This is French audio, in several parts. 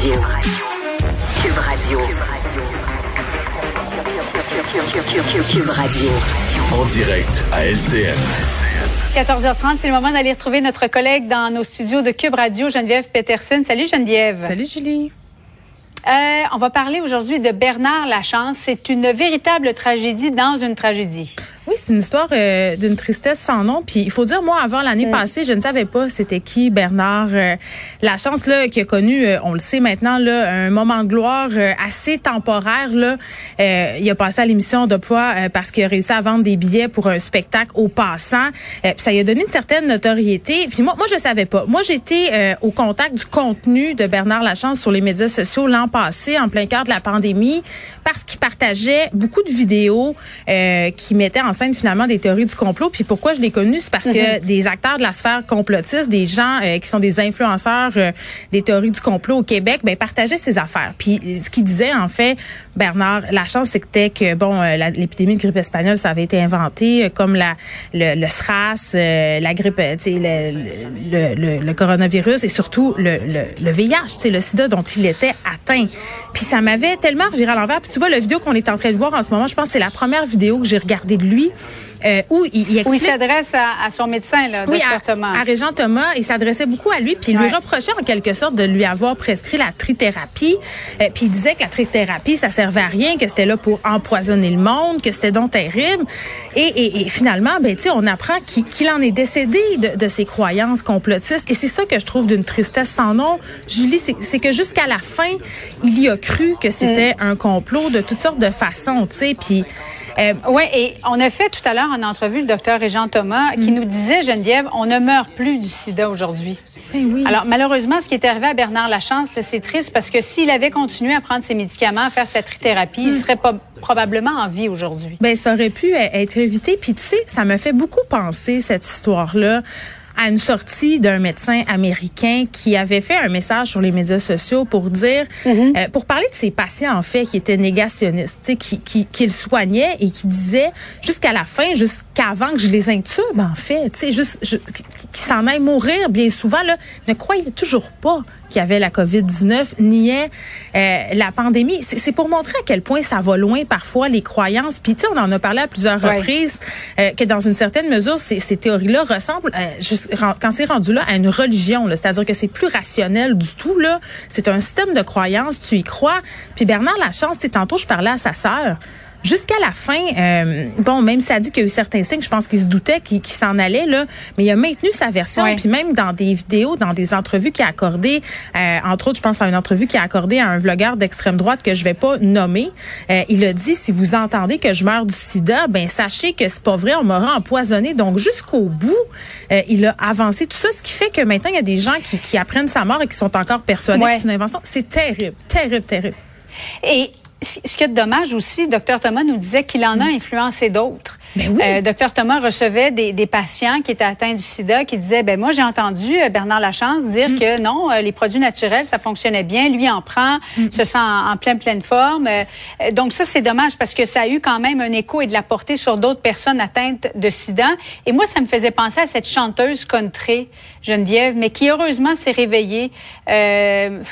Radio. Cube Radio. Cube Radio. En direct à LCN. 14h30, c'est le moment d'aller retrouver notre collègue dans nos studios de Cube Radio, Geneviève Peterson. Salut Geneviève. Salut Julie. Euh, on va parler aujourd'hui de Bernard Lachance. C'est une véritable tragédie dans une tragédie. Oui, c'est une histoire euh, d'une tristesse sans nom. Puis il faut dire, moi, avant l'année mm. passée, je ne savais pas c'était qui Bernard euh, Lachance, là, qui a connu, euh, on le sait maintenant, là, un moment de gloire euh, assez temporaire. Là. il a passé à l'émission de poids parce qu'il a réussi à vendre des billets pour un spectacle aux passants. puis ça lui a donné une certaine notoriété. Puis moi, moi, je savais pas. Moi, j'étais au contact du contenu de Bernard Lachance sur les médias sociaux l'an passé, en plein cœur de la pandémie, parce qu'il partageait beaucoup de vidéos qui mettaient en finalement des théories du complot. Puis pourquoi je l'ai connu, c'est parce que mhm. des acteurs de la sphère complotiste, des gens euh, qui sont des influenceurs euh, des théories du complot au Québec, ben partageaient ces affaires. Puis ce qu'il disait en fait, Bernard, la chance c'était que bon, euh, l'épidémie de grippe espagnole, ça avait été inventé comme la le, le SRAS, la grippe, sais, le, le, le, coronavirus et surtout le, le, VIH, le SIDA dont il était atteint. Puis ça m'avait tellement viré à l'envers. Puis tu vois, la vidéo qu'on est en train de voir en ce moment, je pense que c'est la première vidéo que j'ai regardée de lui euh, où il, il explique... s'adresse à, son médecin, là, oui, à, Thomas. à Régent Thomas. Il s'adressait beaucoup à lui, puis il lui reprochait en quelque sorte de lui avoir prescrit la trithérapie. Euh, puis il disait que la trithérapie, ça servait à rien, que c'était là pour empoisonner le monde, que c'était donc terrible. Et, et, et finalement, ben, tu sais, on apprend qu'il en est décédé de, de, ses croyances complotistes. Et c'est ça que je trouve d'une tristesse sans nom, Julie, c'est que jusqu'à la fin, il y a cru que c'était mm. un complot de toutes sortes de façons, tu sais. Puis euh, oui, et on a fait tout à l'heure en entrevue le docteur Régent Thomas qui mm. nous disait, Geneviève, on ne meurt plus du sida aujourd'hui. Eh oui. Alors, malheureusement, ce qui est arrivé à Bernard Lachance, c'est triste parce que s'il avait continué à prendre ses médicaments, à faire sa trithérapie, il mm. serait pas probablement en vie aujourd'hui. Ben, ça aurait pu être évité. Puis tu sais, ça me fait beaucoup penser cette histoire-là à une sortie d'un médecin américain qui avait fait un message sur les médias sociaux pour dire, mhm. euh, pour parler de ses patients en fait qui étaient négationnistes, qui, qui, qui soignait et qui disait jusqu'à la fin, jusqu'avant que je les intube en fait, tu sais, juste qui s'en aillent mourir bien souvent là, ne croyait toujours pas qu'il y avait la COVID-19, niait euh, la pandémie. C'est pour montrer à quel point ça va loin parfois les croyances. Puis tu sais, on en a parlé à plusieurs reprises euh, que dans une certaine mesure, ces, ces théories-là ressemblent juste quand c'est rendu là à une religion, c'est-à-dire que c'est plus rationnel du tout là. C'est un système de croyance, tu y crois. Puis Bernard Lachance, tantôt je parlais à sa sœur. Jusqu'à la fin, euh, bon, même ça dit qu'il y a eu certains signes, je pense qu'il se doutait qu'il s'en allait là, mais il a maintenu sa version. Puis même dans des vidéos, dans des entrevues qu'il a accordées, euh, entre autres, je pense à une entrevue qu'il a accordée à un vlogueur d'extrême droite que je vais pas nommer, euh, il a dit si vous entendez que je meurs du sida, ben sachez que c'est pas vrai, on m'aura empoisonné. Donc jusqu'au bout, il a avancé tout ça, ce qui fait que maintenant il y a des gens qui, qui apprennent sa mort et qui sont encore persuadés que c'est une invention. C'est terrible, terrible, terrible. Et ce qui est dommage aussi, docteur Thomas nous disait qu'il en a mm. influencé d'autres. Ben oui. euh, docteur Thomas recevait des, des, patients qui étaient atteints du sida qui disaient, ben moi j'ai entendu euh, Bernard Lachance dire mm. que non, euh, les produits naturels ça fonctionnait bien, lui en prend, mm. se sent en, pleine pleine forme. Donc ça c'est dommage parce que ça a eu quand même un écho et de la portée sur d'autres personnes atteintes de sida. Et moi ça me faisait penser à cette chanteuse country Geneviève, mais qui heureusement s'est réveillée. Euh,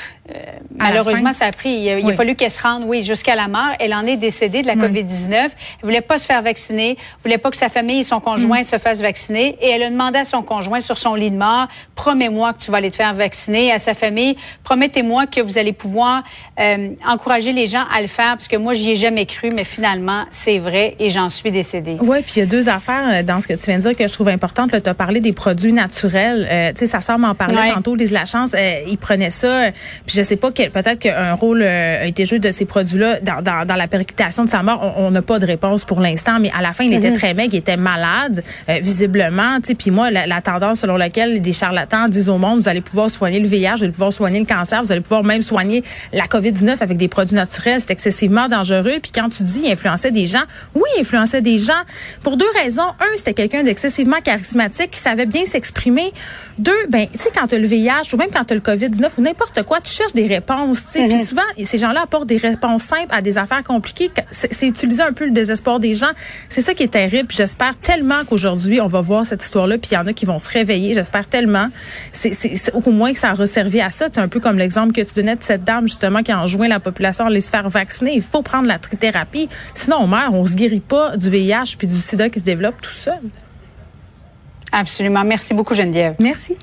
malheureusement, ça a pris. Il a, fallu qu'elle se rende, oui, jusqu'à la mort. Elle en est décédée de la COVID-19. Elle voulait pas se faire vacciner voulait pas que sa famille et son conjoint mm. se fassent vacciner. Et elle a demandé à son conjoint sur son lit de mort, promets-moi que tu vas aller te faire vacciner. À sa famille, promettez-moi que vous allez pouvoir euh, encourager les gens à le faire, parce que moi, j'y ai jamais cru, mais finalement, c'est vrai et j'en suis décédée. Oui, puis il y a deux affaires euh, dans ce que tu viens de dire que je trouve importantes. Tu as parlé des produits naturels. Euh, tu sais, sa sœur m'en parlait tantôt, Lise Lachance, euh, il prenait ça. Puis je sais pas, peut-être qu'un rôle a été joué de ces produits-là dans, dans, dans, la périculation de sa mort. On n'a pas de réponse pour l'instant, mais à la fin, il était était très maigre, il était malade, euh, visiblement. Puis moi, la, tendance selon laquelle des charlatans disent au monde, vous allez pouvoir soigner le VIH, vous allez pouvoir soigner le cancer, vous allez pouvoir même soigner la COVID-19 avec des produits naturels, c'est excessivement dangereux. Puis quand tu dis influençait des gens, oui, il influençait des gens pour deux raisons. Un, c'était quelqu'un d'excessivement charismatique qui savait bien s'exprimer. Deux, ben, tu sais, quand tu as le VIH ou même quand tu as le COVID-19 ou n'importe quoi, tu cherches des réponses. Puis mm-hmm. souvent, ces gens-là apportent des réponses simples à des affaires compliquées. C'est utiliser un peu le désespoir des gens. C'est ça qui est terrible. J'espère tellement qu'aujourd'hui, on va voir cette histoire-là, puis il y en a qui vont se réveiller. J'espère tellement. C'est au moins que ça a resservi à ça. C'est un peu comme l'exemple que tu donnais de cette dame, justement, qui a enjoint la population à aller se faire vacciner. Il faut prendre la thérapie. Sinon, on meurt. On se guérit pas du VIH puis du sida qui se développe tout seul. Absolument. Merci beaucoup, Geneviève. Merci.